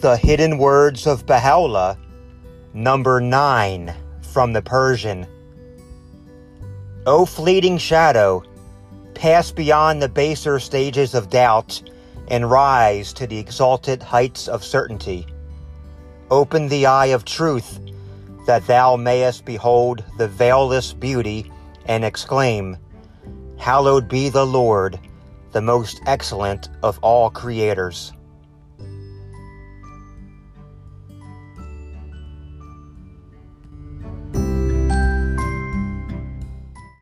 The Hidden Words of Baha'u'llah, number 9 from the Persian. O fleeting shadow, pass beyond the baser stages of doubt and rise to the exalted heights of certainty. Open the eye of truth that thou mayest behold the veilless beauty and exclaim, Hallowed be the Lord, the most excellent of all creators.